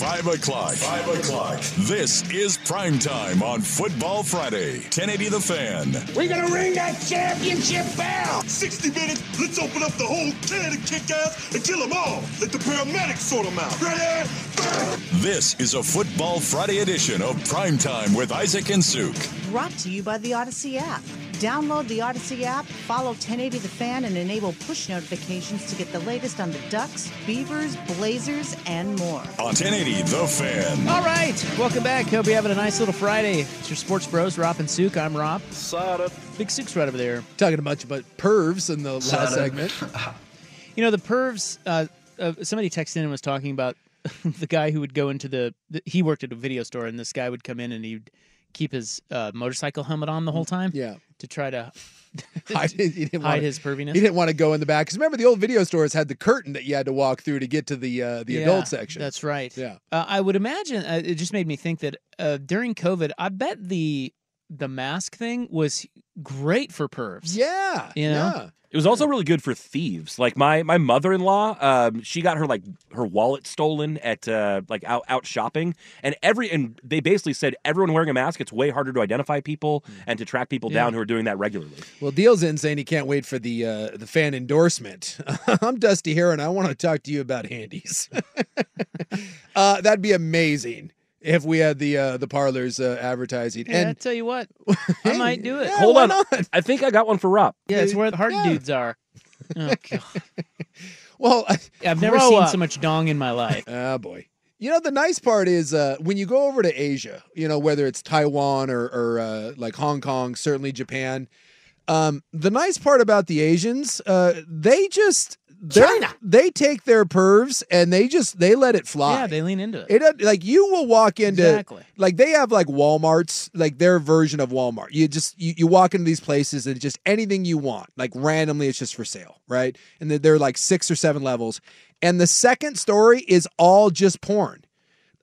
5 o'clock. 5 o'clock. This is prime time on Football Friday. 1080 The Fan. We're gonna ring that championship bell. 60 minutes, let's open up the whole can and kick ass and kill them all. Let the paramedics sort them out. Ready? This is a Football Friday edition of Prime Time with Isaac and Suk. Brought to you by the Audacy app. Download the Audacy app, follow 1080 The Fan, and enable push notifications to get the latest on the Ducks, Beavers, Blazers, and more. On 1080 The Fan. All right, welcome back. Hope you're having a nice little Friday. It's your sports bros, Rob and Sook. I'm Rob. Sada. Big Sook's right over there. Talking a bunch about pervs in the last segment. You know, the pervs, uh, uh, somebody texted in and was talking about the guy who would go into the, the, he worked at a video store, and this guy would come in and he'd keep his uh, motorcycle helmet on the whole time. Yeah. To try to hide, he didn't hide wanna- his perviness. He didn't want to go in the back because remember the old video stores had the curtain that you had to walk through to get to the uh, the Yeah, adult section. That's right. Yeah. Uh, I would imagine uh, it just made me think that uh, during COVID, I bet the the mask thing was great for pervs. Yeah. You know? Yeah. It was also really good for thieves. Like my my mother in law, um, she got her like her wallet stolen at uh, like out out shopping, and every and they basically said everyone wearing a mask. It's way harder to identify people and to track people Yeah. down who are doing that regularly. Well, Deal's in saying he can't wait for the uh, the fan endorsement. I'm Dusty Hare, and I want to talk to you about handies. uh, that'd be amazing if we had the uh, the parlors uh, advertising. Yeah, I and tell you what, I might do it. yeah, Hold on, not? I think I got one for Rob. Yeah, it's where the hard Yeah. dudes are. Oh, God. well, I've never seen up. so much dong in my life. Ah, boy. You know, the nice part is uh, when you go over to Asia, you know, whether it's Taiwan or, or uh, like Hong Kong, certainly Japan. Um, the nice part about the Asians, uh, they just they're- they take their pervs and they just they let it fly. Yeah, they lean into it. It uh, like you will walk into Exactly. like they have like Walmart's like their version of Walmart. You just you, you walk into these places and just anything you want like randomly it's just for sale, right? And they're, they're like six or seven levels. And the second story is all just porn.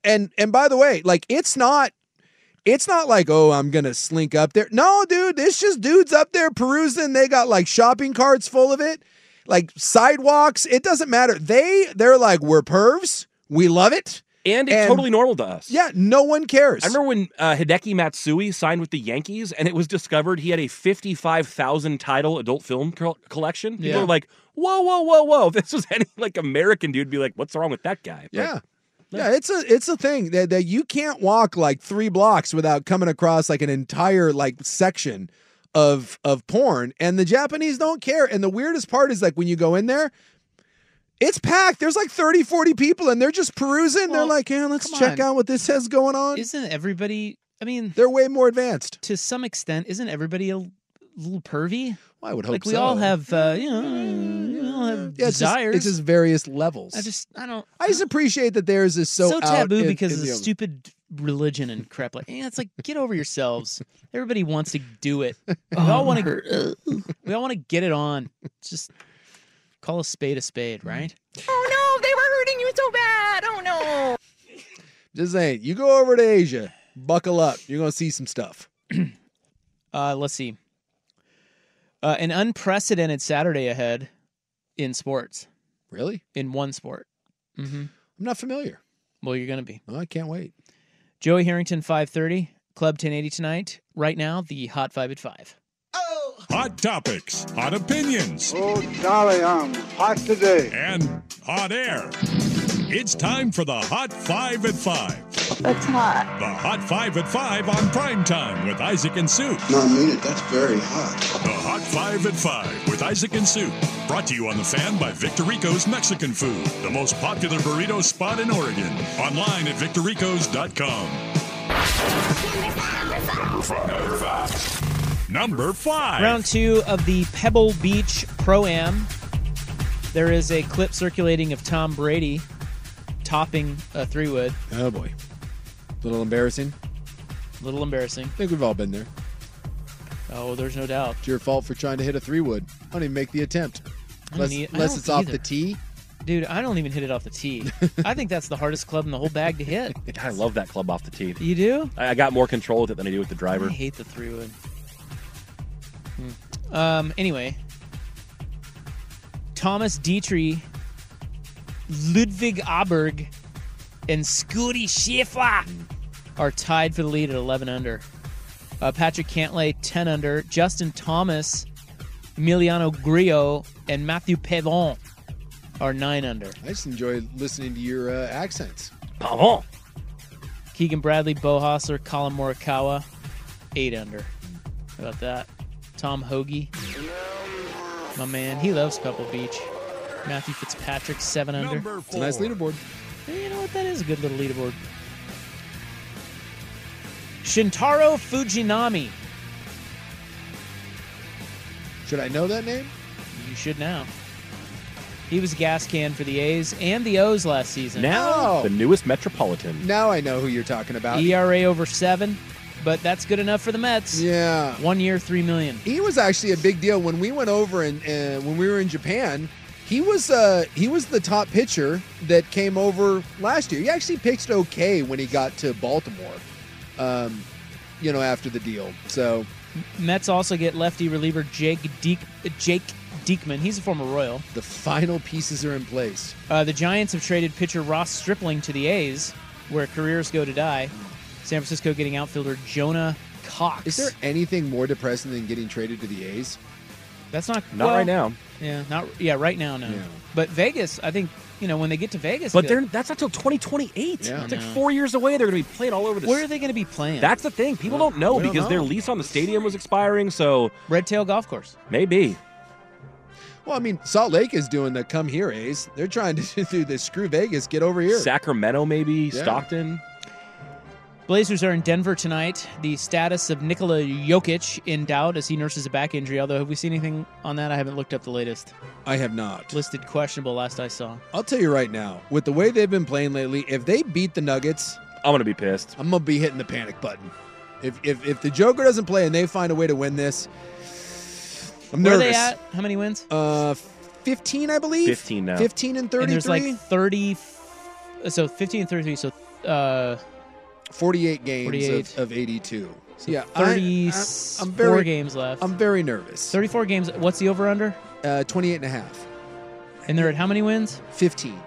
And and by the way, like it's not it's not like oh I'm gonna slink up there. No, dude, it's just dudes up there perusing. They got like shopping carts full of it, like sidewalks. It doesn't matter. They they're like we're pervs. We love it. And it's And- totally normal to us. Yeah, no one cares. I remember when uh, Hideki Matsui signed with the Yankees, and it was discovered he had a fifty-five thousand title adult film co- collection. People Yeah. were like, "Whoa, whoa, whoa, whoa!" If this was any like American dude, be like, "What's wrong with that guy?" But Yeah. Yeah, it's a it's a thing that, that you can't walk like three blocks without coming across like an entire like section of of porn and the Japanese don't care and the weirdest part is like when you go in there it's packed there's like 30 40 people and they're just perusing they're like yeah let's check on. out what this has going on Isn't everybody? I mean, they're way more advanced to some extent, isn't everybody a little pervy? Well, I would hope like we so. all have, uh, you know, we all have yeah, it's just, desires. it's just various levels I just, I don't. I just appreciate that theirs is so, so, taboo in- because in of the the- stupid religion and crap. Like, yeah, it's like get over yourselves. Everybody wants to do it. We Oh, all want to. we all want to get it on. It's just call a spade a spade, right? Oh no, they were hurting you so bad. Oh no. just saying you go over to Asia buckle up you're gonna see some stuff Uh, let's see. Uh, an unprecedented Saturday ahead in sports. Really? In one sport. Mm-hmm. I'm not familiar. Well, you're going to be. Oh, I can't wait. Joey Harrington, 530. Club 1080 tonight. Right now, the Hot 5 at 5. Oh! Hot topics, hot opinions, Oh, golly, I'm hot today. and hot air. It's time for the Hot Five at Five. That's hot. The Hot Five at Five on Prime Time with Isaac and Sue. No, I mean it. That's very hot. The Hot Five at Five with Isaac and Sue. Brought to you on the fan by Victorico's Mexican Food, the most popular burrito spot in Oregon. Online at victoricos.com. Number five. Number five. Number five. Round two of the Pebble Beach Pro Am. There is a clip circulating of Tom Brady topping a three wood. Oh boy, a little embarrassing. A little embarrassing. I think we've all been there. Oh, there's no doubt. It's your fault for trying to hit a three wood. I don't even make the attempt. Unless, need- unless it's off either. the tee. Dude, I don't even hit it off the tee. I think that's the hardest club in the whole bag to hit. I love that club off the tee. You do? I, I got more control with it than I do with the driver. I hate the three wood. Hmm. Um. Anyway, Thomas Detry, Ludvig Aberg, and Scottie Scheffler are tied for the lead at 11 under. Uh, Patrick Cantlay 10 under. Justin Thomas, Emiliano Grillo, and Matthieu Pavon are 9 under. I just enjoy listening to your uh, accents. Pavon. Keegan Bradley, Beau Hossler, Collin Morikawa, 8 under. How about that? Tom Hoge, my man, he loves Pebble Beach. Matthew Fitzpatrick, 7 under. It's a nice leaderboard. You know what? That is a good little leaderboard. Shintaro Fujinami. Should I know that name? You should now. He was a gas can for the A's and the O's last season. Now, Oh. the newest Metropolitan. Now I know who you're talking about. ERA over seven, but that's good enough for the Mets. Yeah. One year, three million. He was actually a big deal when we went over and uh, when we were in Japan. He was uh, he was the top pitcher that came over last year. He actually pitched okay when he got to Baltimore. Um, you know, after the deal. So Mets also get lefty reliever Jake Deek, Jake Diekman. He's a former Royal. the final pieces are in place. Uh, the Giants have traded pitcher Ross Stripling to the A's, where careers go to die. San Francisco getting outfielder Jonah Cox. Is there anything more depressing than getting traded to the A's? That's not Not well, right now. Yeah, not yeah. Right now, no. Yeah. But Vegas, I think you know when they get to Vegas, But good. they're that's not till 2028. Yeah. It's like four years away. They're going to be playing all over the where are they going to be playing? That's the thing. People don't know we don't because their lease on the stadium was expiring. So Red Tail Golf Course. maybe. Well, I mean, Salt Lake is doing the come here A's. They're trying to do the screw Vegas, get over here. Sacramento, maybe. Yeah. Stockton. Blazers are in Denver tonight. The status of Nikola Jokic in doubt as he nurses a back injury. Although, have we seen anything on that? I haven't looked up the latest. I have not. Listed questionable last I saw. I'll tell you right now, with the way they've been playing lately, if they beat the Nuggets, I'm going to be pissed. I'm gonna be hitting the panic button. If if if the Joker doesn't play and they find a way to win this, I'm Where nervous. are they at? How many wins? Uh, 15, I believe. 15 now. 15 and 33. And there's like 30. So 15 and 33. So uh, 48 games 48. Of, of 82. So yeah, 34 very games left. I'm very nervous. 34 games. What's the over under? Uh, 28 and a half. And they're at how many wins? 15.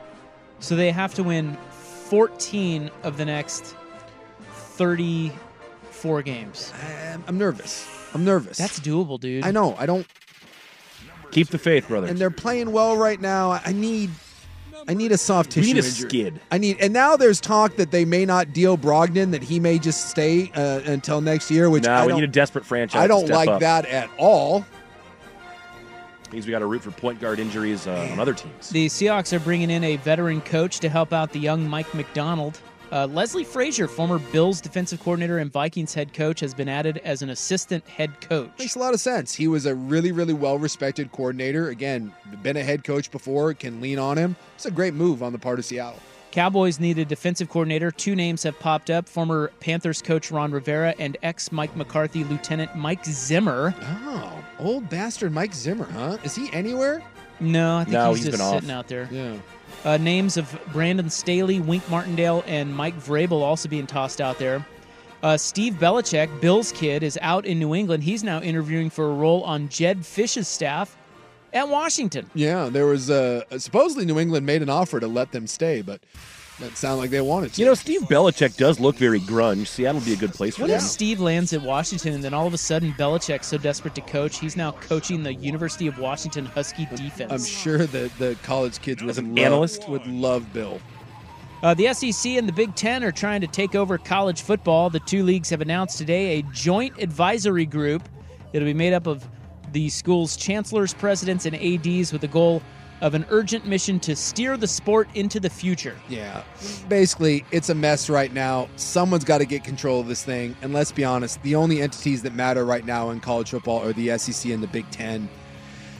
So they have to win 14 of the next 34 games. I'm, I'm nervous. I'm nervous. That's doable, dude. I know. I don't. Keep the faith, brother. And they're playing well right now. I need. I need a soft We tissue need a injury. skid. I need, and now there's talk that they may not deal Brogdon, that he may just stay uh, until next year. Which no, I we need a desperate franchise. I don't step like up. that at all. Means we got to root for point guard injuries uh, on other teams. The Seahawks are bringing in a veteran coach to help out the young Mike Macdonald. Uh, Leslie Frazier, former Bills defensive coordinator and Vikings head coach, has been added as an assistant head coach. Makes a lot of sense. He was a really, really well respected coordinator. Again, been a head coach before, can lean on him. It's a great move on the part of Seattle. Cowboys need a defensive coordinator. Two names have popped up former Panthers coach Ron Rivera and ex Mike McCarthy Lieutenant Mike Zimmer. Oh, old bastard Mike Zimmer, huh? Is he anywhere? No, I think No, he's, he's just been off. sitting out there. Yeah. Uh, names of Brandon Staley, Wink Martindale, and Mike Vrabel also being tossed out there. Uh, Steve Belichick, Bill's kid, is out in New England. He's now interviewing for a role on Jedd Fisch's staff at Washington. Yeah, there was uh, supposedly New England made an offer to let them stay, but that sounded like they wanted to. You know, Steve Belichick does look very grunge. Seattle would be a good place for What him. if Steve lands at Washington and then all of a sudden Belichick's so desperate to coach, he's now coaching the University of Washington Husky defense? I'm sure that the college kids would As an love, analyst? would love Bill. Uh, the SEC and the Big Ten are trying to take over college football. The two leagues have announced today a joint advisory group. It'll be made up of the school's chancellors, presidents, and ADs with the goal of an urgent mission to steer the sport into the future. Yeah. Basically, it's a mess right now. Someone's got to get control of this thing. And let's be honest, the only entities that matter right now in college football are the SEC and the Big Ten.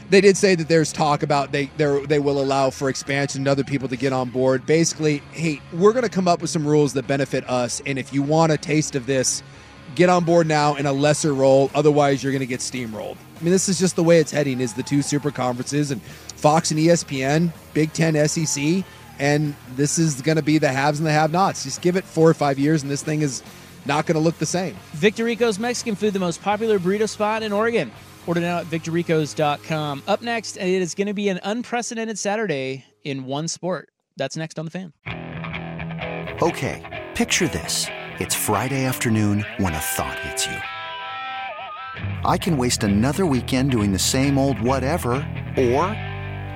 They did say that there's talk about they they will allow for expansion and other people to get on board. Basically, hey, we're going to come up with some rules that benefit us, and if you want a taste of this, get on board now in a lesser role. Otherwise, you're going to get steamrolled. I mean, this is just the way it's heading. Is the two super conferences and Fox and ESPN, Big Ten, SEC, and this is going to be the haves and the have-nots. Just give it four or five years, and this thing is not going to look the same. Victorico's Mexican food, the most popular burrito spot in Oregon. Order now at victoricos.com. Up next, it is going to be an unprecedented Saturday in one sport. That's next on the fan. Okay, picture this. It's Friday afternoon when a thought hits you. I can waste another weekend doing the same old whatever, or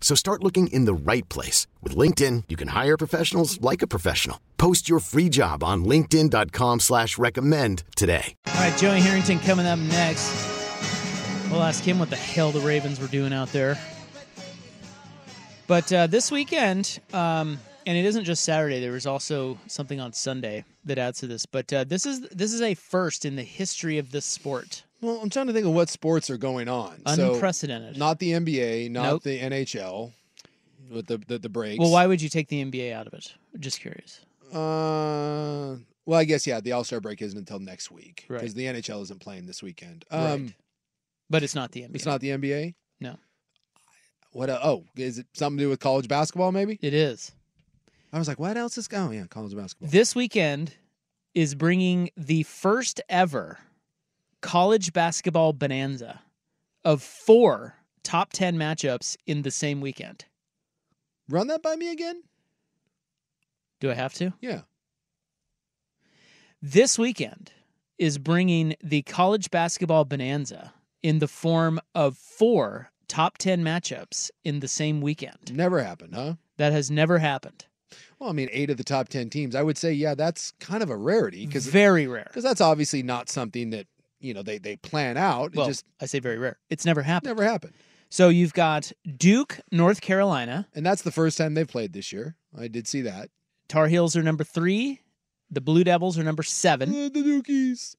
So start looking in the right place. With LinkedIn, you can hire professionals like a professional. Post your free job on linkedin.com slash recommend today. All right, Joey Harrington coming up next. We'll ask him what the hell the Ravens were doing out there. But uh, this weekend, um, and it isn't just Saturday. There was also something on Sunday that adds to this. But uh, this is this is a first in the history of this sport. Well, I'm trying to think of what sports are going on. Unprecedented. So, not the NBA, not Nope. the NHL, with the the, the breaks. Well, why would you take the NBA out of it? Just curious. Uh, well, I guess yeah. The All Star break isn't until next week Right. because the NHL isn't playing this weekend. Right. Um, But it's not the NBA. It's not the NBA. No. What? Uh, oh, is it something to do with college basketball? Maybe it is. I was like, what else is going? Oh, yeah, college basketball. This weekend is bringing the first ever college basketball bonanza of four top 10 matchups in the same weekend. Run that by me again. Do I have to? Yeah. This weekend is bringing the college basketball bonanza in the form of four top 10 matchups in the same weekend. Never happened, huh? That has never happened. Well, I mean, eight of the top ten teams. I would say, yeah, that's kind of a rarity because Very rare. Because that's obviously not something that you know they they plan out. Well, just I say very rare. It's never happened. never happened. So you've got Duke, North Carolina. And that's the first time they've played this year. I did see that. Tar Heels are number three. The Blue Devils are number seven. the Dukies.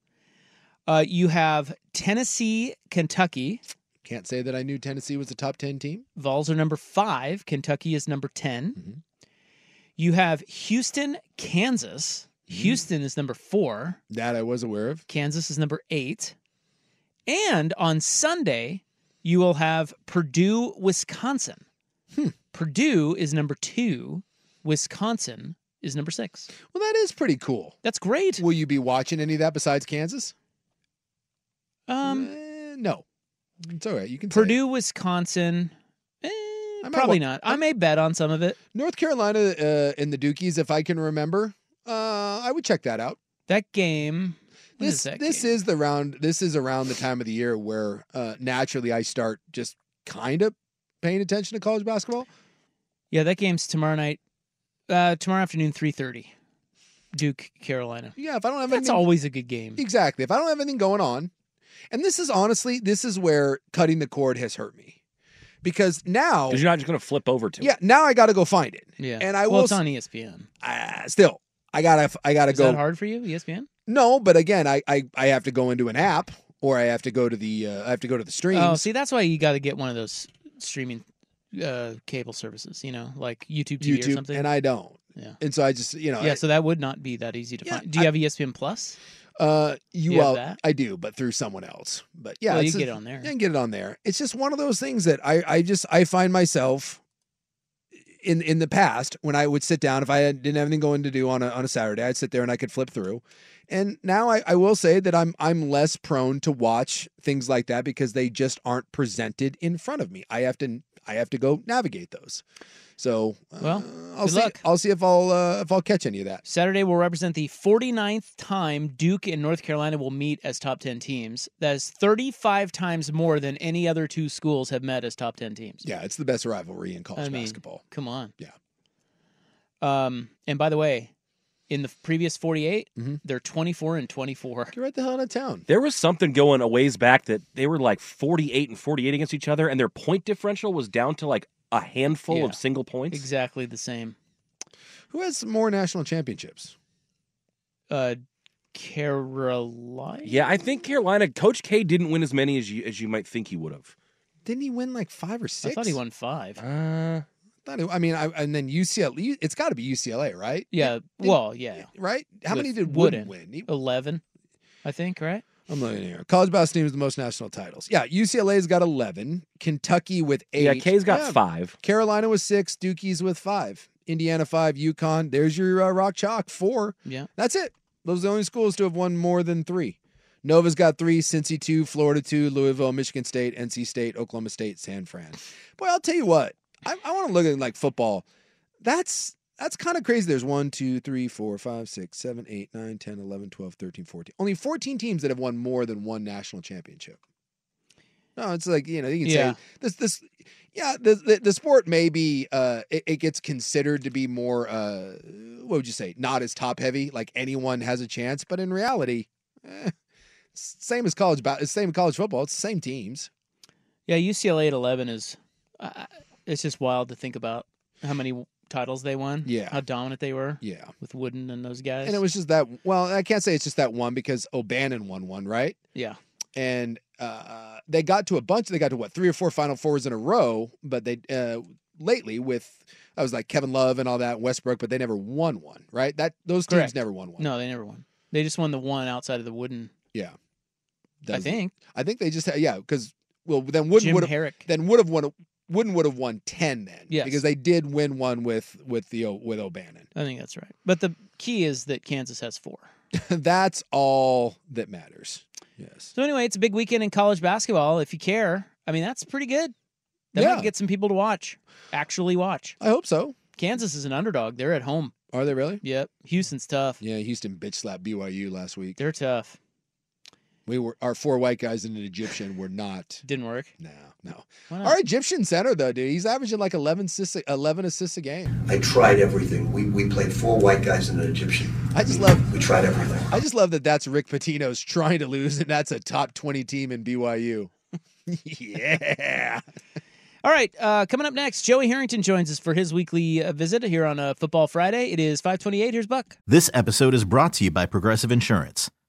Uh, you have Tennessee, Kentucky. Can't say that I knew Tennessee was a top ten team. Vols are number five. Kentucky is number 10. Mm-hmm. You have Houston, Kansas. Mm-hmm. Houston is number four. That I was aware of. Kansas is number eight. And on Sunday, you will have Purdue, Wisconsin. Hmm. Purdue is number two. Wisconsin is number six. Well, that is pretty cool. That's great. Will you be watching any of that besides Kansas? Um, Eh, no. It's all right. You can. Purdue, Wisconsin. eh, probably wa- not. I may bet on some of it. North Carolina uh, in the Dukies, if I can remember. Uh, I would check that out. That game. This is that this game? is the round. This is around the time of the year where uh, naturally I start just kind of paying attention to college basketball. Yeah, that game's tomorrow night. Uh, tomorrow afternoon, three thirty. Duke, Carolina. Yeah, if I don't have That's anything, always a good game. exactly. If I don't have anything going on, and this is honestly, this is where cutting the cord has hurt me because now, Because you're not just going to flip over to yeah, it. now I got to go find it. Yeah, and I well, will it's on ESPN. uh, still. I gotta, I gotta go. Is go. that hard for you, ESPN? No, but again, I, I, I have to go into an app or I have to go to the, uh, I have to go to the stream. Oh, see, that's why you got to get one of those streaming uh, cable services. You know, like YouTube TV or something. and I don't. Yeah. And so I just, you know, yeah, so that would not be that easy to Yeah, find. Do you have E ESPN Plus? Uh, you, You have well, that? I do, but through someone else. But yeah, Well, you get it on there. Yeah, I can get it on there. It's just one of those things that I, I just, I find myself in in the past when I would sit down if I didn't have anything going to do on a on a Saturday, I'd sit there and I could flip through. And now I, I will say that I'm I'm less prone to watch things like that because they just aren't presented in front of me. I have to I have to go navigate those. So uh, Well, I'll good see luck. I'll see if I'll uh, if I'll catch any of that. Saturday will represent the 49th time Duke and North Carolina will meet as top 10 teams. That is 35 times more than any other two schools have met as top 10 teams. Yeah, it's the best rivalry in college I mean, basketball. Come on. Yeah. Um, and by the way, in the previous 48, Mm-hmm. they're 24 and 24. Get right the hell out of town. There was something going a ways back that they were like 48 and 48 against each other, and their point differential was down to like a handful Yeah. of single points. Exactly the same. Who has more national championships? Uh, Carolina. Yeah, I think Carolina. Coach K didn't win as many as you as you might think he would have. Didn't he win like five or six? I thought he won five. Uh, Thought he- I mean, I, and then UCLA. It's got to be UCLA, right? yeah. Did- well, yeah. right. How many With did Wooden win? He- 11, I think, right? I'm looking here. College basketball team is the most national titles. Yeah, UCLA's got 11. Kentucky with eight. yeah, K's got Yeah, five. Carolina with six. Dukie's with five. Indiana five. UConn. There's your uh, Rock Chalk four. Yeah. That's it. Those are the only schools to have won more than three. Nova's got three, Cincy two, Florida two, Louisville, Michigan State, NC State, Oklahoma State, San Fran. Boy, I'll tell you what. I, I want to look at like football. That's that's kind of crazy. There's 1, 2, 3, 4, 5, 6, 7, 8, 9, 10, 11, 12, 13, 14. Only 14 teams that have won more than one national championship. No, it's like, you know, you can Yeah. say this this yeah, the, the the sport may be uh it, it gets considered to be more uh what would you say, not as top heavy, like anyone has a chance, but in reality, eh, same as college it's same as college football. It's the same teams. Yeah, UCLA at 11 is, uh, it's just wild to think about how many titles they won. Yeah. How dominant they were. Yeah. With Wooden and those guys. And it was just that well, I can't say it's just that one because O'Bannon won one, right? Yeah. And uh they got to a bunch, they got to what, three or four final fours in a row, but they uh lately with I was like Kevin Love and all that, Westbrook, but they never won one, right? That those teams Correct. never won one. No, they never won. They just won the one outside of the Wooden. Yeah. I think. I think they just had yeah, because well then Wooden would have then would have won Wooden would have won ten then. Yes. Because they did win one with with the with O'Bannon. I think that's right. But the key is that Kansas has four. That's all that matters. Yes. So anyway, it's a big weekend in college basketball. If you care, I mean, that's pretty good. That Yeah. might get some people to watch, actually watch. I hope so. Kansas is an underdog. They're at home. Are they really? Yep. Houston's tough. Yeah, Houston bitch slapped BYU last week. They're tough. We were our four white guys and an Egyptian were not. Didn't work. No, no. Why? Our Egyptian center though, dude, he's averaging like 11 assists, 11 assists a game. I tried everything. We, we played four white guys and an Egyptian. I just love. We tried everything. I just love that that's Rick Pitino's trying to lose, and that's a top 20 team in BYU. yeah. All right, uh, coming up next, Joey Harrington joins us for his weekly uh, visit here on uh, Football Friday. It is 528. Here's Buck. This episode is brought to you by Progressive Insurance.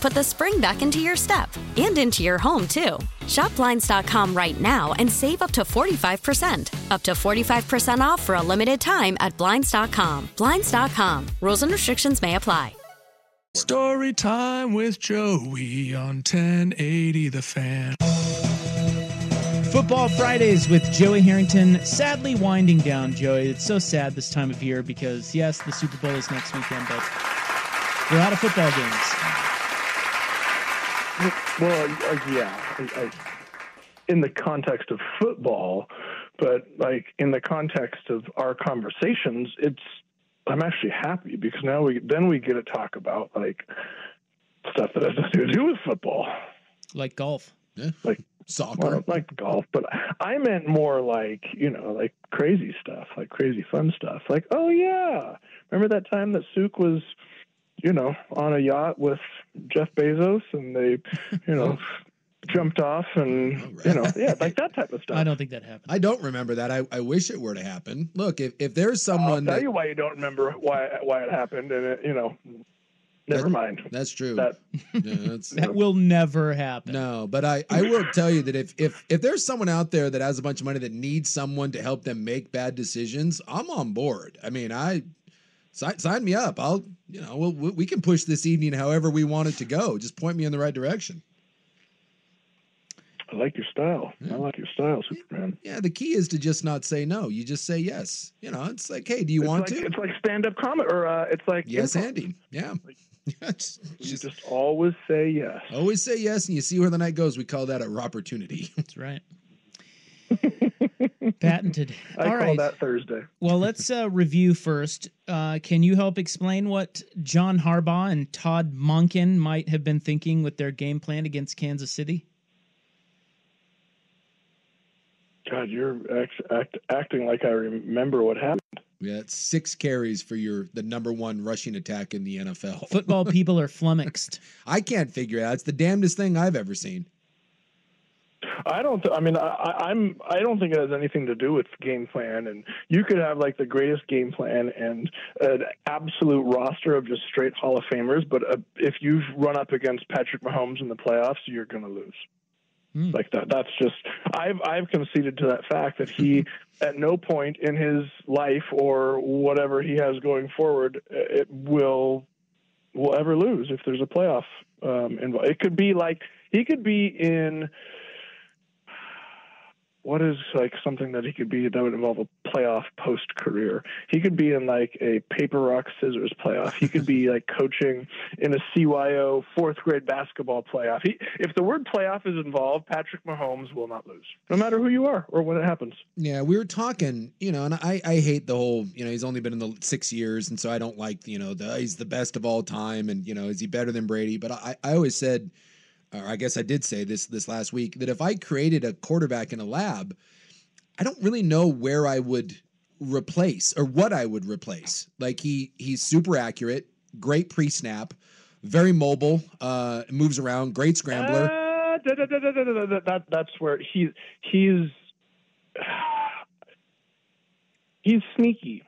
put the spring back into your step and into your home, too. Shop Blinds.com right now and save up to 45%. Up to 45% off for a limited time at Blinds.com. Blinds.com. Rules and restrictions may apply. Story time with Joey on 1080 The Fan. Football Fridays with Joey Harrington. Sadly winding down, Joey. It's so sad this time of year because, yes, the Super Bowl is next weekend, but we're out of football games. Well, uh, yeah, I, I, in the context of football, but like in the context of our conversations, it's I'm actually happy because now we then we get to talk about like stuff that has nothing to do with football, like golf, yeah, like soccer, well, like golf. But I meant more like you know like crazy stuff, like crazy fun stuff. Like oh yeah, remember that time that Suk was you know on a yacht with Jeff Bezos and they you know. jumped off and you know yeah like that type of stuff I don't think that happened. I don't remember that. I, I wish it were to happen. Look, if, if there's someone I'll someone tell that, you why you don't remember why why it happened, and it, you know, never That- mind. That's true. That Yeah, that's, That will never happen. No, but I, I will tell you that if if if there's someone out there that has a bunch of money that needs someone to help them make bad decisions, I'm on board. I mean, I sign, sign me up. I'll you know we'll, we we can push this evening however we want it to go. Just point me in the right direction. I like your style. I like your style, Superman. Yeah, the key is to just not say no. You just say yes. You know, it's like, hey, do you it's want like, to? It's like stand up comedy, or uh, it's like Yes, improv. Andy. Yeah. You just always say yes. Always say yes, and you see where the night goes. We call that a opportunity. That's right. Patented. I All call right. that Thursday. Well, let's uh, review first. Uh, can you help explain what John Harbaugh and Todd Monken might have been thinking with their game plan against Kansas City? God, you're act, act, acting like I remember what happened. Yeah, it's six carries for your the number one rushing attack in the NFL. Football people are flummoxed. I can't figure it out. It's the damnedest thing I've ever seen. I don't. Th- I mean, I, I'm. I don't think it has anything to do with game plan. And you could have like the greatest game plan and an absolute roster of just straight Hall of Famers, but uh, if you run up against Patrick Mahomes in the playoffs, you're going to lose. Like that. That's just. I've I've conceded to that fact that he, at no point in his life or whatever he has going forward, uh, it will will ever lose if there's a playoff um, involved. It could be like he could be in what is like something that he could be that would involve a playoff post career. He could be in like a paper rock scissors playoff. He could be like coaching in a CYO fourth grade basketball playoff. He, if the word playoff is involved, Patrick Mahomes will not lose, no matter who you are or when it happens. Yeah, we were talking, you know, and I, I hate the whole, you know, he's only been in the six years, and so I don't like, you know, the he's the best of all time, and you know, is he better than Brady? But I, I always said, or I guess I did say this this last week that if I created a quarterback in a lab, I don't really know where I would replace or what I would replace. Like he he's super accurate, great pre-snap, very mobile, uh, moves around, great scrambler. Uh, that, that's where he he's he's sneaky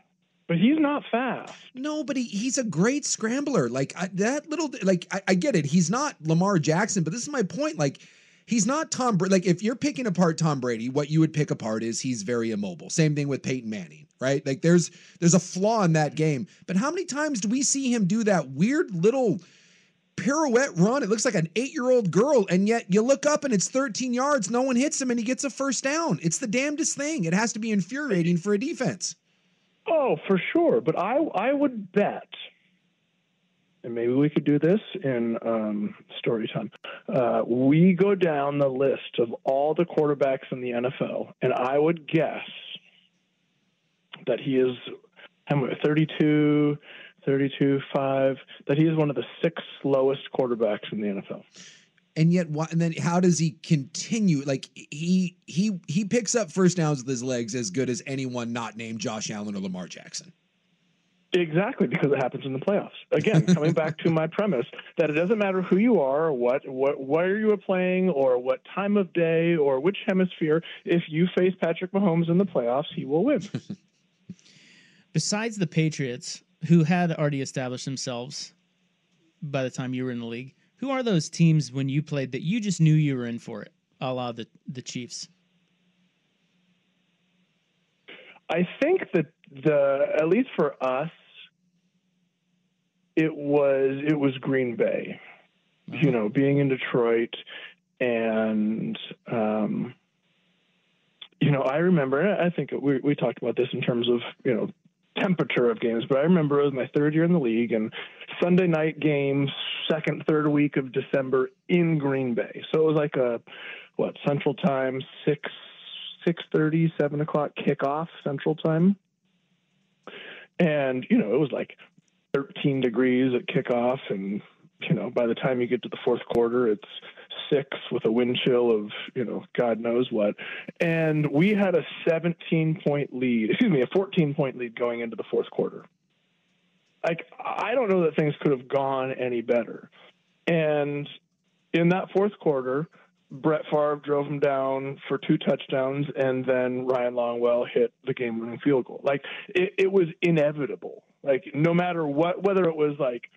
but he's not fast. No, but he, he's a great scrambler. Like I, that little, like I, I get it. He's not Lamar Jackson, but this is my point. Like he's not Tom. Like if you're picking apart Tom Brady, what you would pick apart is he's very immobile. Same thing with Peyton Manning, right? Like there's there's a flaw in that game. But how many times do we see him do that weird little pirouette run? It looks like an eight year old girl, and yet you look up and it's 13 yards. No one hits him, and he gets a first down. It's the damnedest thing. It has to be infuriating for a defense. Oh, for sure. But I I would bet, and maybe we could do this in um, story time. Uh, we go down the list of all the quarterbacks in the NFL, and I would guess that he is many- 32, 32, 5, that he is one of the six slowest quarterbacks in the NFL. And yet why and then how does he continue like he he he picks up first downs with his legs as good as anyone not named Josh Allen or Lamar Jackson. Exactly, because it happens in the playoffs. Again, coming back to my premise that it doesn't matter who you are, or what, what, where you are playing, or what time of day, or which hemisphere. If you face Patrick Mahomes in the playoffs, he will win. Besides the Patriots, who had already established themselves by the time you were in the league, who are those teams when you played that you just knew you were in for it, a la the, the Chiefs? I think that the at least for us, it was it was Green Bay. You know, being in Detroit, and um, you know, I remember. I think we we talked about this in terms of you know temperature of games, but I remember it was my third year in the league and Sunday night games, second third week of December in Green Bay. So it was like a what Central Time six six thirty seven o'clock kickoff Central Time, and you know it was like thirteen degrees at kickoff, and you know by the time you get to the fourth quarter, it's six with a wind chill of you know God knows what, and we had a seventeen point lead, excuse me, a fourteen point lead going into the fourth quarter. Like I don't know that things could have gone any better, and in that fourth quarter. Brett Favre drove him down for two touchdowns, and then Ryan Longwell hit the game-winning field goal. Like it, it was inevitable. Like no matter what, whether it was like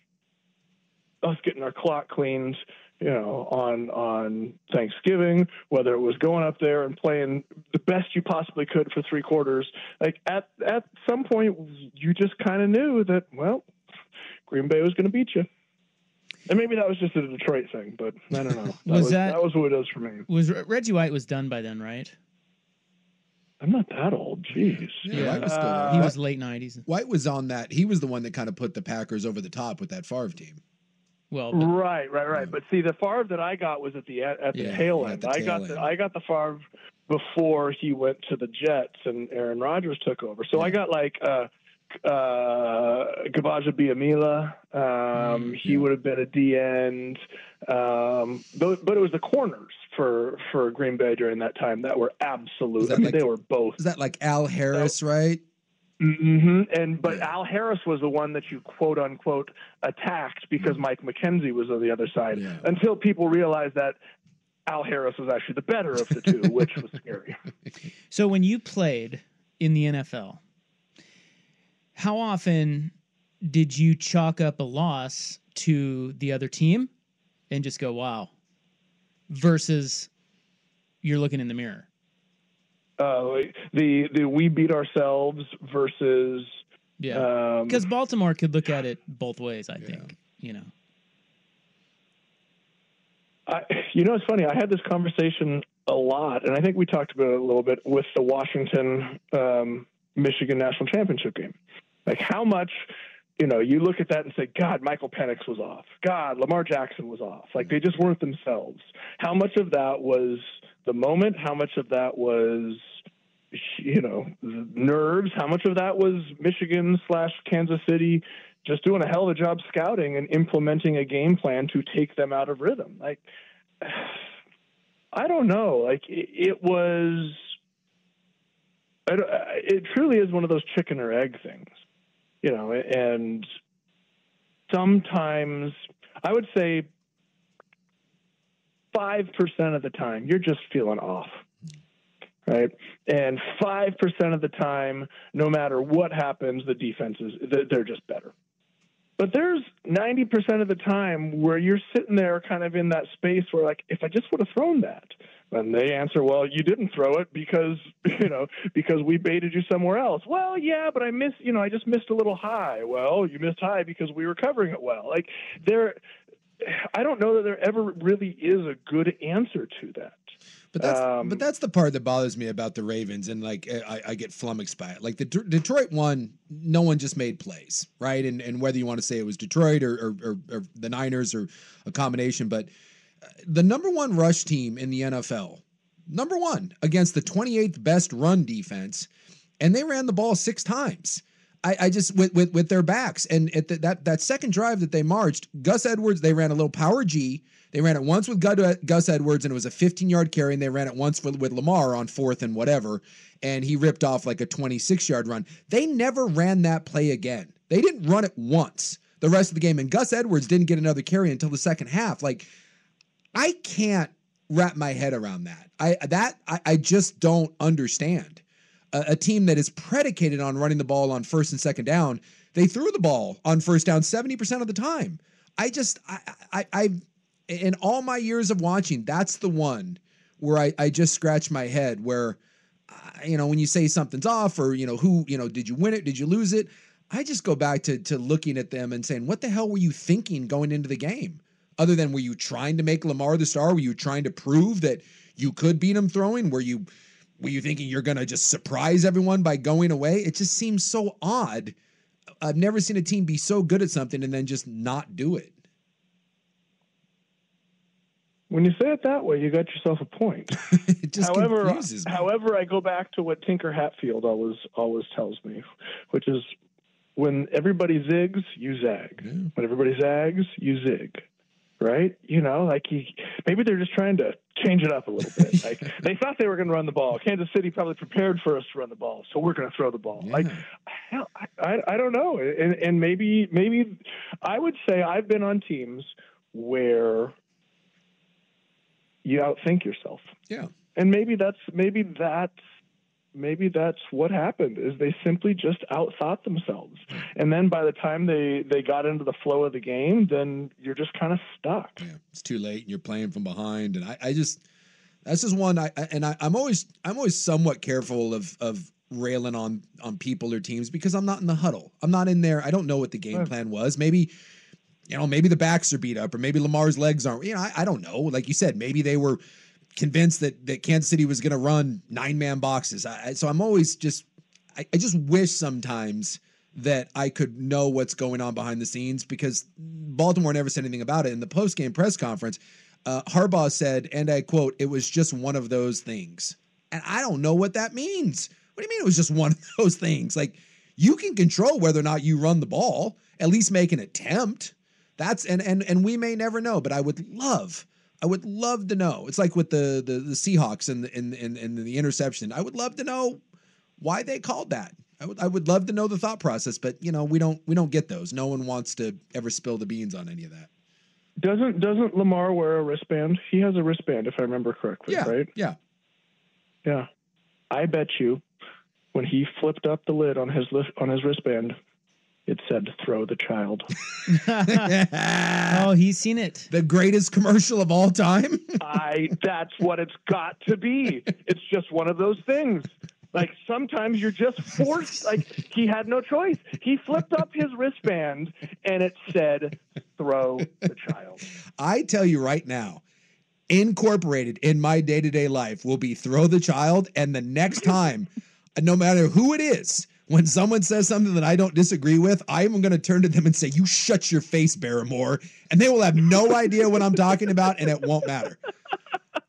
us getting our clock cleaned, you know, on on Thanksgiving, whether it was going up there and playing the best you possibly could for three quarters. Like at at some point, you just kind of knew that well, Green Bay was going to beat you. And maybe that was just a Detroit thing, but I don't know. That Was was, that- that was what it is for me. Was Reggie White was done by then, right? I'm not that old. Jeez. Yeah, White was still uh, there. he was late nineties. White was on that. He was the one that kind of put the Packers over the top with that Favre team. Well, right, right, right. But see, the Favre that I got was at the at the Yeah, tail end. the I got end. the I got the Favre before he went to the Jets and Aaron Rodgers took over. So I got like uh uh Gbaja-Biamila. Mm, Um he would have been a D end. Um but, but it was the corners for for Green Bay during that time that were absolute that I mean like- they were both Is that like Al Harris, right? Hmm And but Al Harris was the one that you quote unquote attacked because Mike McKenzie was on the other side. Until people realized that Al Harris was actually the better of the two, which was scary. So when you played in the NFL, how often did you chalk up a loss to the other team and just go, "Wow," versus you're looking in the mirror? Uh, the the we beat ourselves versus Yeah, um, because Baltimore could look at it both ways. I think you know. I, you know, it's funny. I had this conversation a lot, and I think we talked about it a little bit with the Washington um, Michigan national championship game. Like how much, you know, you look at that and say, God, Michael Penix was off. God, Lamar Jackson was off. Like they just weren't themselves. How much of that was the moment? How much of that was you know nerves how much of that was michigan slash kansas city just doing a hell of a job scouting and implementing a game plan to take them out of rhythm like i don't know like it, it was it truly is one of those chicken or egg things you know and sometimes i would say 5% of the time, you're just feeling off. Right. And 5% of the time, no matter what happens, the defenses, they're just better. But there's 90% of the time where you're sitting there kind of in that space where, like, if I just would have thrown that, and they answer, well, you didn't throw it because, you know, because we baited you somewhere else. Well, yeah, but I missed, you know, I just missed a little high. Well, you missed high because we were covering it well. Like, there, I don't know that there ever really is a good answer to that. But that's Um, but that's the part that bothers me about the Ravens, and like I, I get flummoxed by it. Like the D- Detroit one, no one just made plays, right? And and whether you want to say it was Detroit or or, or, or the Niners or a combination, but uh, the number one rush team in the NFL, number one against the 28th best run defense, and they ran the ball six times. I, I just with, with with their backs and at the, that that second drive that they marched, Gus Edwards they ran a little power G. They ran it once with Gus Edwards and it was a 15 yard carry, and they ran it once for, with Lamar on fourth and whatever, and he ripped off like a 26 yard run. They never ran that play again. They didn't run it once the rest of the game, and Gus Edwards didn't get another carry until the second half. Like I can't wrap my head around that. I that I, I just don't understand. A, a team that is predicated on running the ball on first and second down, they threw the ball on first down 70% of the time. I just I I I in all my years of watching, that's the one where I, I just scratch my head where you know when you say something's off or you know who you know did you win it? Did you lose it? I just go back to to looking at them and saying what the hell were you thinking going into the game? Other than were you trying to make Lamar the star? Were you trying to prove that you could beat him throwing? Were you were you thinking you're going to just surprise everyone by going away it just seems so odd I've never seen a team be so good at something and then just not do it When you say it that way, you got yourself a point. it just however, confuses me. however, I go back to what Tinker Hatfield always always tells me, which is when everybody zigs, you zag. When everybody zags, you zig. Right? You know, like he maybe they're just trying to change it up a little bit. Like they thought they were going to run the ball. Kansas City probably prepared for us to run the ball, so we're going to throw the ball. Like hell, I, I I don't know, and and maybe maybe I would say I've been on teams where you outthink yourself. Yeah. And maybe that's maybe that's maybe that's what happened is they simply just outthought themselves. And then by the time they they got into the flow of the game, then you're just kind of stuck. yeah it's too late and you're playing from behind and I, I just that's just one I I- and I, I'm always I'm always somewhat careful of of railing on on people or teams because I'm not in the huddle. I'm not in there. I don't know what the game plan was. Maybe you know, maybe the backs are beat up or maybe Lamar's legs aren't. You know, I, I don't know. Like you said, maybe they were convinced that that Kansas City was going to run nine man boxes. I, so I'm always just I, I just wish sometimes that I could know what's going on behind the scenes because Baltimore never said anything about it. In the post game press conference, uh, Harbaugh said, and I quote, "It was just one of those things," and I don't know what that means. What do you mean it was just one of those things? Like you can control whether or not you run the ball, at least make an attempt. That's and and and we may never know, but I would love, I would love to know. It's like with the the, the Seahawks and the and, and and the interception. I would love to know why they called that. I would I would love to know the thought process, but you know we don't we don't get those. No one wants to ever spill the beans on any of that. Doesn't doesn't Lamar wear a wristband? He has a wristband if I remember correctly, Yeah, right? Yeah. Yeah. I bet you when he flipped up the lid on his on his wristband, it said throw the child. oh, he's seen it. The greatest commercial of all time. I that's what it's got to be. It's just one of those things. Like sometimes you're just forced like he had no choice. He flipped up his wristband and it said throw the child. I tell you right now, incorporated in my day to day life will be throw the child. And the next time, no matter who it is, when someone says something that I don't disagree with, I'm going to turn to them and say, You shut your face, Barrymore. And they will have no idea what I'm talking about, and it won't matter.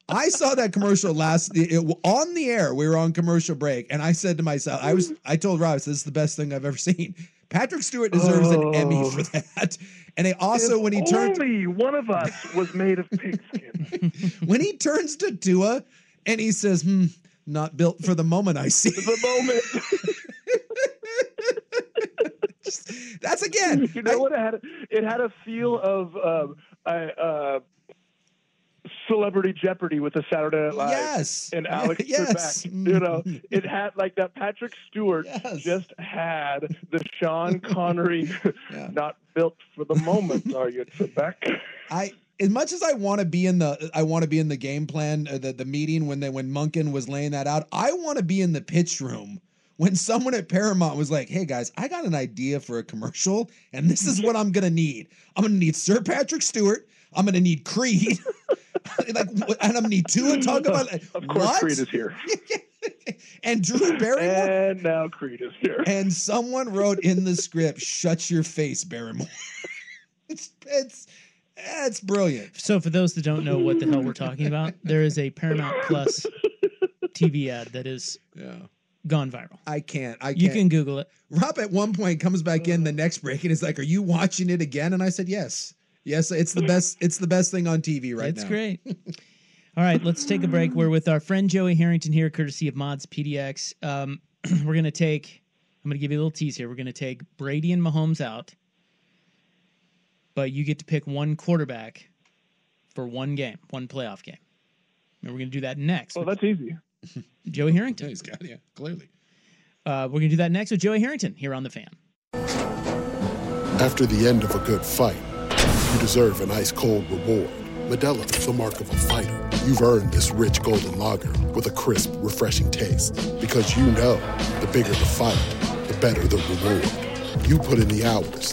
I saw that commercial last it, on the air. We were on commercial break, and I said to myself, "I was." I told Rob, "This is the best thing I've ever seen." Patrick Stewart deserves an Emmy Oh. for that. And they also, If when he turned, only one of us was made of pigskin. when he turns to Tua and he says, hmm, not built for the moment I see. the moment. That's again. You know what it had? It had a feel of um, I, uh, Celebrity Jeopardy with the Saturday Night Live Yes. and Alex Yes. Trebek. You know, it had like that. Patrick Stewart just had the Sean Connery, not built for the moment. Are you Trebek? I as much as I want to be in the I want to be in the game plan uh, the the meeting when they when Munkin was laying that out. I want to be in the pitch room when someone at Paramount was like, "Hey guys, I got an idea for a commercial, and this is what I'm gonna need. I'm gonna need Sir Patrick Stewart. I'm gonna need Creed." like, and I'm gonna need two and talk about Of course, what? Creed is here. and Drew Barrymore. And now Creed is here. And someone wrote in the script, "Shut your face, Barrymore." it's it's it's brilliant. So, for those that don't know what the hell we're talking about, there is a Paramount Plus TV ad that is gone viral. I can't. I can't. You can Google it. Rob at one point comes back in the next break and is like, "Are you watching it again?" And I said, "Yes, yes. It's the best. It's the best thing on TV right it's now." great. All right, let's take a break. We're with our friend Joey Harrington here, courtesy of Mods PDX. Um, we're going to take, I'm going to give you a little tease here. We're going to take Brady and Mahomes out, but you get to pick one quarterback for one game, one playoff game. And we're going to do that next. Well, that's easy. Joey Harrington. he's got yeah, clearly. Uh, we're going to do that next with Joey Harrington here on The Fan. After the end of a good fight, you deserve an ice cold reward. Modelo is the mark of a fighter. You've earned this rich golden lager with a crisp, refreshing taste. Because you know the bigger the fight, the better the reward. You put in the hours,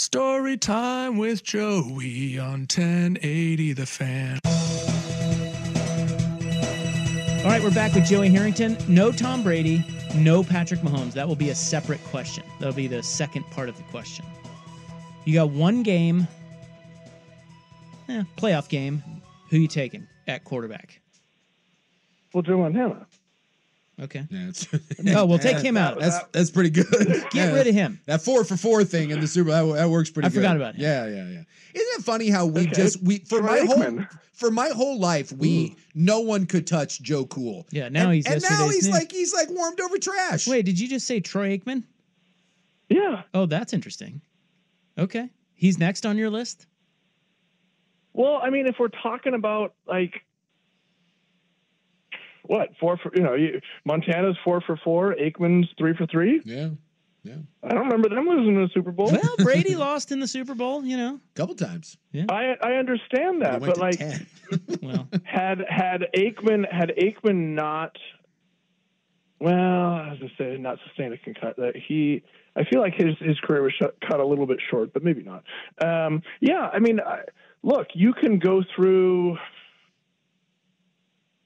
Story time with Joey on 1080 The Fan. All right, we're back with Joey Harrington. No Tom Brady, no Patrick Mahomes. That will be a separate question. That'll be the second part of the question. You got one game, eh, playoff game. Who you taking at quarterback? Well, Joe Montana. Okay. Yeah, it's, Oh, we'll take him out. That's that's pretty good. Get rid of him. That four for four thing in the Super Bowl that, that works pretty. I good. forgot about him. Yeah, yeah, yeah. Isn't it funny how we Okay. just we for Troy my whole for my whole life we no one could touch Joe Cool. Yeah, now and, he's and now he's news. like he's like warmed over trash. Wait, did you just say Troy Aikman? Yeah. Oh, that's interesting. Okay. He's next on your list? Well, I mean, if we're talking about like what four for you know you, Montana's four for four, Aikman's three for three. Yeah, yeah. I don't remember them losing in the Super Bowl. Well, Brady lost in the Super Bowl, you know. a couple times. Yeah. I I understand that, went but like Well, had had Aikman had Aikman not well, I was gonna say not sustained a concussion. That he, I feel like his his career was shut, cut a little bit short, but maybe not. Um, yeah, I mean, I, look, you can go through.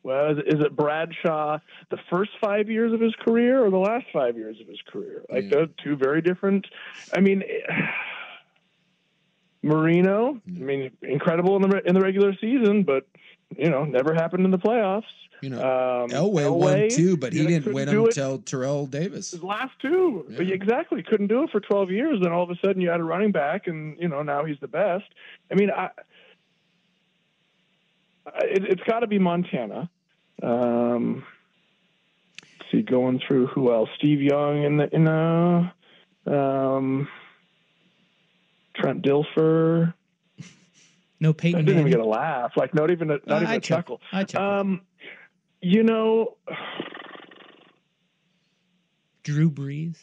Well, is, is it Bradshaw the first five years of his career or the last five years of his career? Like hmm. those two very different. I mean. Eh, Marino, I hmm. mean, incredible in the in the regular season, but you know, never happened in the playoffs. You know, Um, Elway, won two, but he didn't win them until Terrell Davis. His last two, but exactly couldn't do it for twelve years. Then all of a sudden, you had a running back, and you know now he's the best. I mean, I, I it, it's got to be Montana. Um, let's see, going through who else? Steve Young in the in um, Trent Dilfer. No I Peyton didn't even get a laugh. Like not even a, not Uh, even I a chuckle. I chuckled. Um, you know, Drew Brees.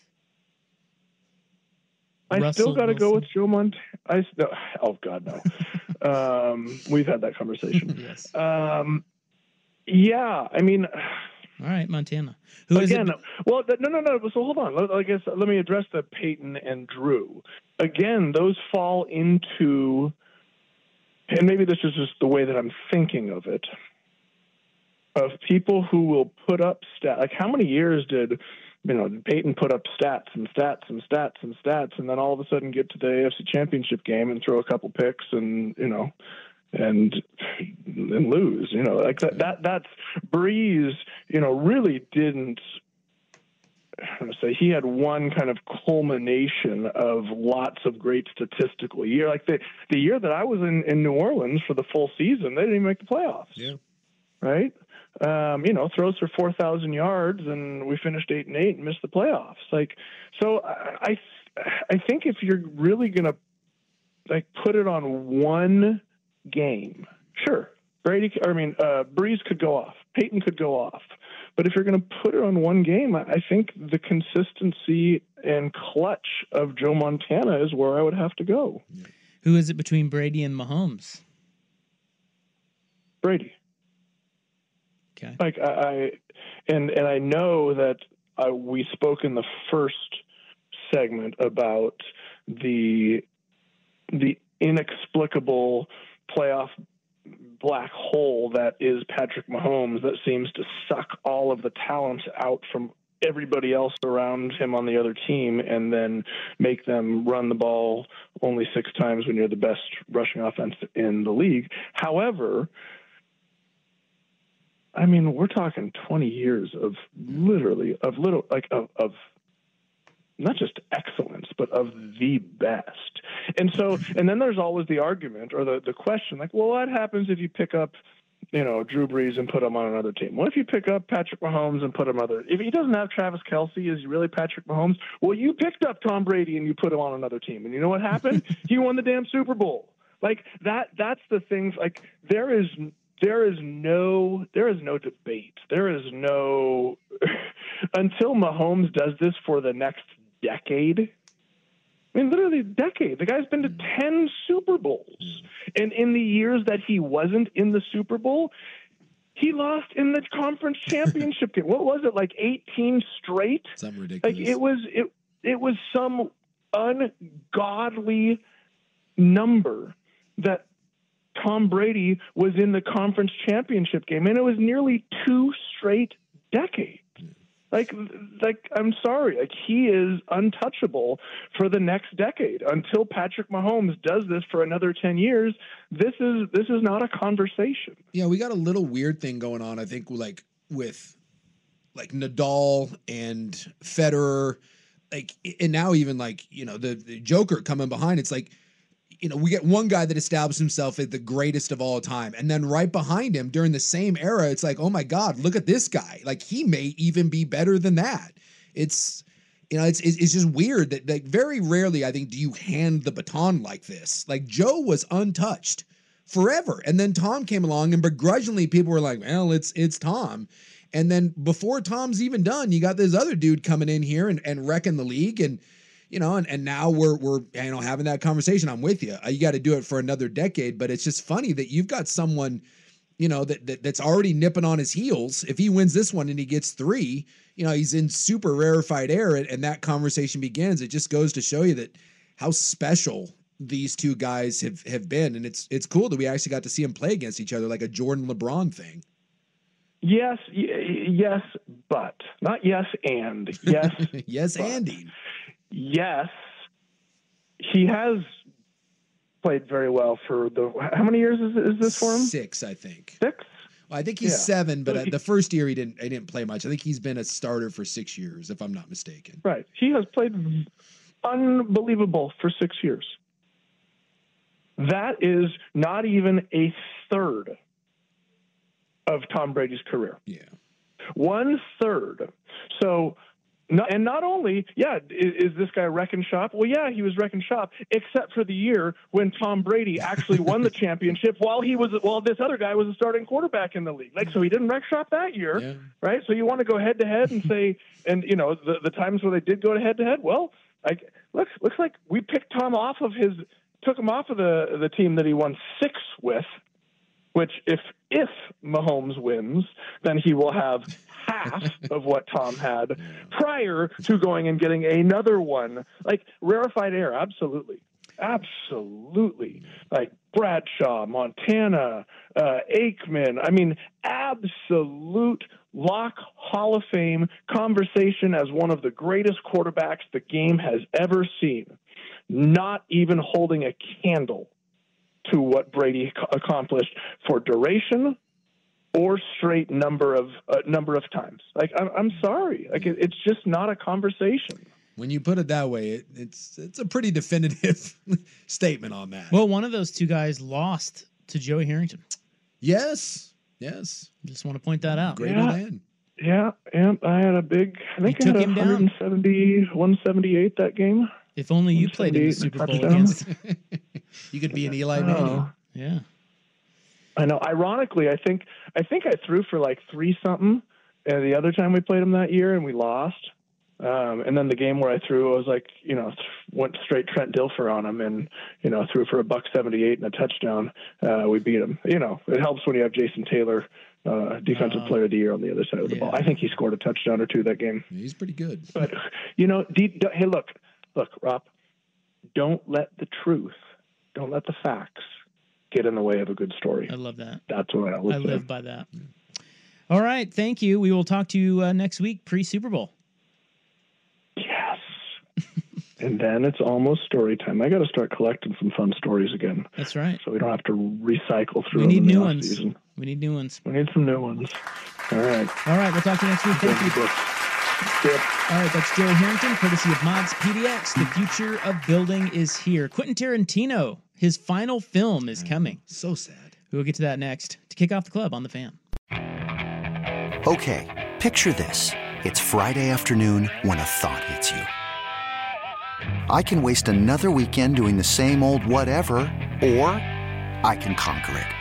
I Russell still got to go with Joe Montana. I no, oh God no. um, we've had that conversation. yes. Um, yeah, I mean, All right, Montana. Who again, it? well, no, no, no. So hold on. I guess let me address the Peyton and Drew. Again, those fall into, and maybe this is just the way that I'm thinking of it. of people who will put up stats. Like, how many years did you know Peyton put up stats and stats and stats and stats, and then all of a sudden get to the AFC Championship game and throw a couple picks and you know and and lose. You know, like that. That that's Brees. You know, really didn't. Say he had one kind of culmination of lots of great statistical year. Like the the year that I was in in New Orleans for the full season, they didn't even make the playoffs. Yeah. Right. Um, you know, throws for four thousand yards, and we finished eight and eight and missed the playoffs. Like, so I I think if you're really gonna like put it on one game, sure, Brady. I mean, uh, Brees could go off, Peyton could go off, but if you're going to put it on one game, I think the consistency and clutch of Joe Montana is where I would have to go. Who is it between Brady and Mahomes? Brady. Okay. Like I, I and and I know that uh, we spoke in the first segment about the the inexplicable playoff black hole that is Patrick Mahomes that seems to suck all of the talent out from everybody else around him on the other team and then make them run the ball only six times when you're the best rushing offense in the league. However, I mean, we're talking 20 years of literally of little like of, of not just excellence, but of the best. And so, and then there's always the argument or the the question, like, well, what happens if you pick up, you know, Drew Brees and put him on another team? What if you pick up Patrick Mahomes and put him other? If he doesn't have Travis Kelce, is he really Patrick Mahomes? Well, you picked up Tom Brady and you put him on another team, and you know what happened? he won the damn Super Bowl. Like that. That's the things. Like there is there is no there is no debate. There is no until Mahomes does this for the next decade. I mean, literally a decade. The guy's been to hmm. ten Super Bowls, hmm. and in the years that he wasn't in the Super Bowl, he lost in the conference championship game. What was it like? Eighteen straight. Some ridiculous. Like it was it it was some ungodly number that Tom Brady was in the conference championship game, and it was nearly two straight decades. Like, like I'm sorry, like he is untouchable for the next decade until Patrick Mahomes does this for another ten years. This is this is not a conversation. Yeah, we got a little weird thing going on. I think like with like Nadal and Federer, like and now even like you know the, the Joker coming behind. It's like you know we get one guy that established himself as the greatest of all time, and then right behind him during the same era, it's like oh my god, look at this guy. Like he may even be better than that. It's you know, it's it's just weird that like very rarely I think do you hand the baton like this. Like Joe was untouched forever, and then Tom came along, and begrudgingly people were like, "Well, it's it's Tom." And then before Tom's even done, you got this other dude coming in here and, and wrecking the league, and you know, and, and now we're we're you know having that conversation. I'm with you. Uh, you got to do it for another decade, but it's just funny that you've got someone you know that, that that's already nipping on his heels. If he wins this one and he gets three, you know he's in super rarefied air, and, and that conversation begins. It just goes to show you that how special these two guys have have been, and it's it's cool that we actually got to see them play against each other like a Jordan LeBron thing. Yes, y- yes, but not yes and yes, yes, but. Andy. Yes, he has played very well for the. How many years is, is this for him? Six, I think. Six. Well, I think he's Yeah. seven, but So he- the first year he didn't he didn't play much. I think he's been a starter for six years, if I'm not mistaken. Right. He has played unbelievable for six years. That is not even a third of Tom Brady's career. Yeah. One third. So, no- and not only, yeah, is, is this guy wrecking shop? Well, yeah, he was wrecking shop, except for the year when Tom Brady actually won the championship while he was, while this other guy was a starting quarterback in the league. Like, so he didn't wreck shop that year, right? So you want to go head to head and say, and you know, the, the times where they did go to head to head, well, like, looks looks like we picked Tom off of his, took him off of the the team that he won six with, which if if Mahomes wins, then he will have half of what Tom had prior to going and getting another one. Like rarefied air, absolutely. absolutely. Like Bradshaw, Montana, uh, Aikman. I mean, absolute lock Hall of Fame conversation as one of the greatest quarterbacks the game has ever seen. Not even holding a candle to what Brady accomplished for duration or straight number of uh, number of times. Like I'm, I'm sorry, like it, it's just not a conversation. When you put it that way, it, it's it's a pretty definitive statement on that. Well, one of those two guys lost to Joey Harrington. Yes, yes. Just want to point that out. Greater Yeah. than. Yeah, and I had a big. I think I took had him down. 170, 178 that game. If only you played in the 178 Super Bowl against. You could be an Eli Oh. Manning. Yeah. I know. Ironically, I think I think I threw for like three something, and the other time we played him that year and we lost. Um, and then the game where I threw, I was like, you know, went straight Trent Dilfer on him, and you know, threw for a buck seventy eight and a touchdown. Uh, we beat him. You know, it helps when you have Jason Taylor, uh, defensive player of the year, on the other side of the ball. I think he scored a touchdown or two that game. He's pretty good. But you know, D- d- hey, look, look, Rob, don't let the truth, don't let the facts get in the way of a good story. I love that. That's what I I live by that. All right. Thank you. We will talk to you uh, next week pre Super Bowl. Yes. and then it's almost story time. I got to start collecting some fun stories again, That's right. so we don't have to recycle through. We need new ones. Season. We need new ones. We need some new ones. All right. All right. We'll talk to you next week. Thank you. All right, that's Joey Harrington, courtesy of Mods PDX. The future of building is here. Quentin Tarantino, his final film is coming. So sad. We'll get to that next to kick off the club on the fan. Okay, picture this. It's Friday afternoon when a thought hits you. I can waste another weekend doing the same old whatever, or I can conquer it.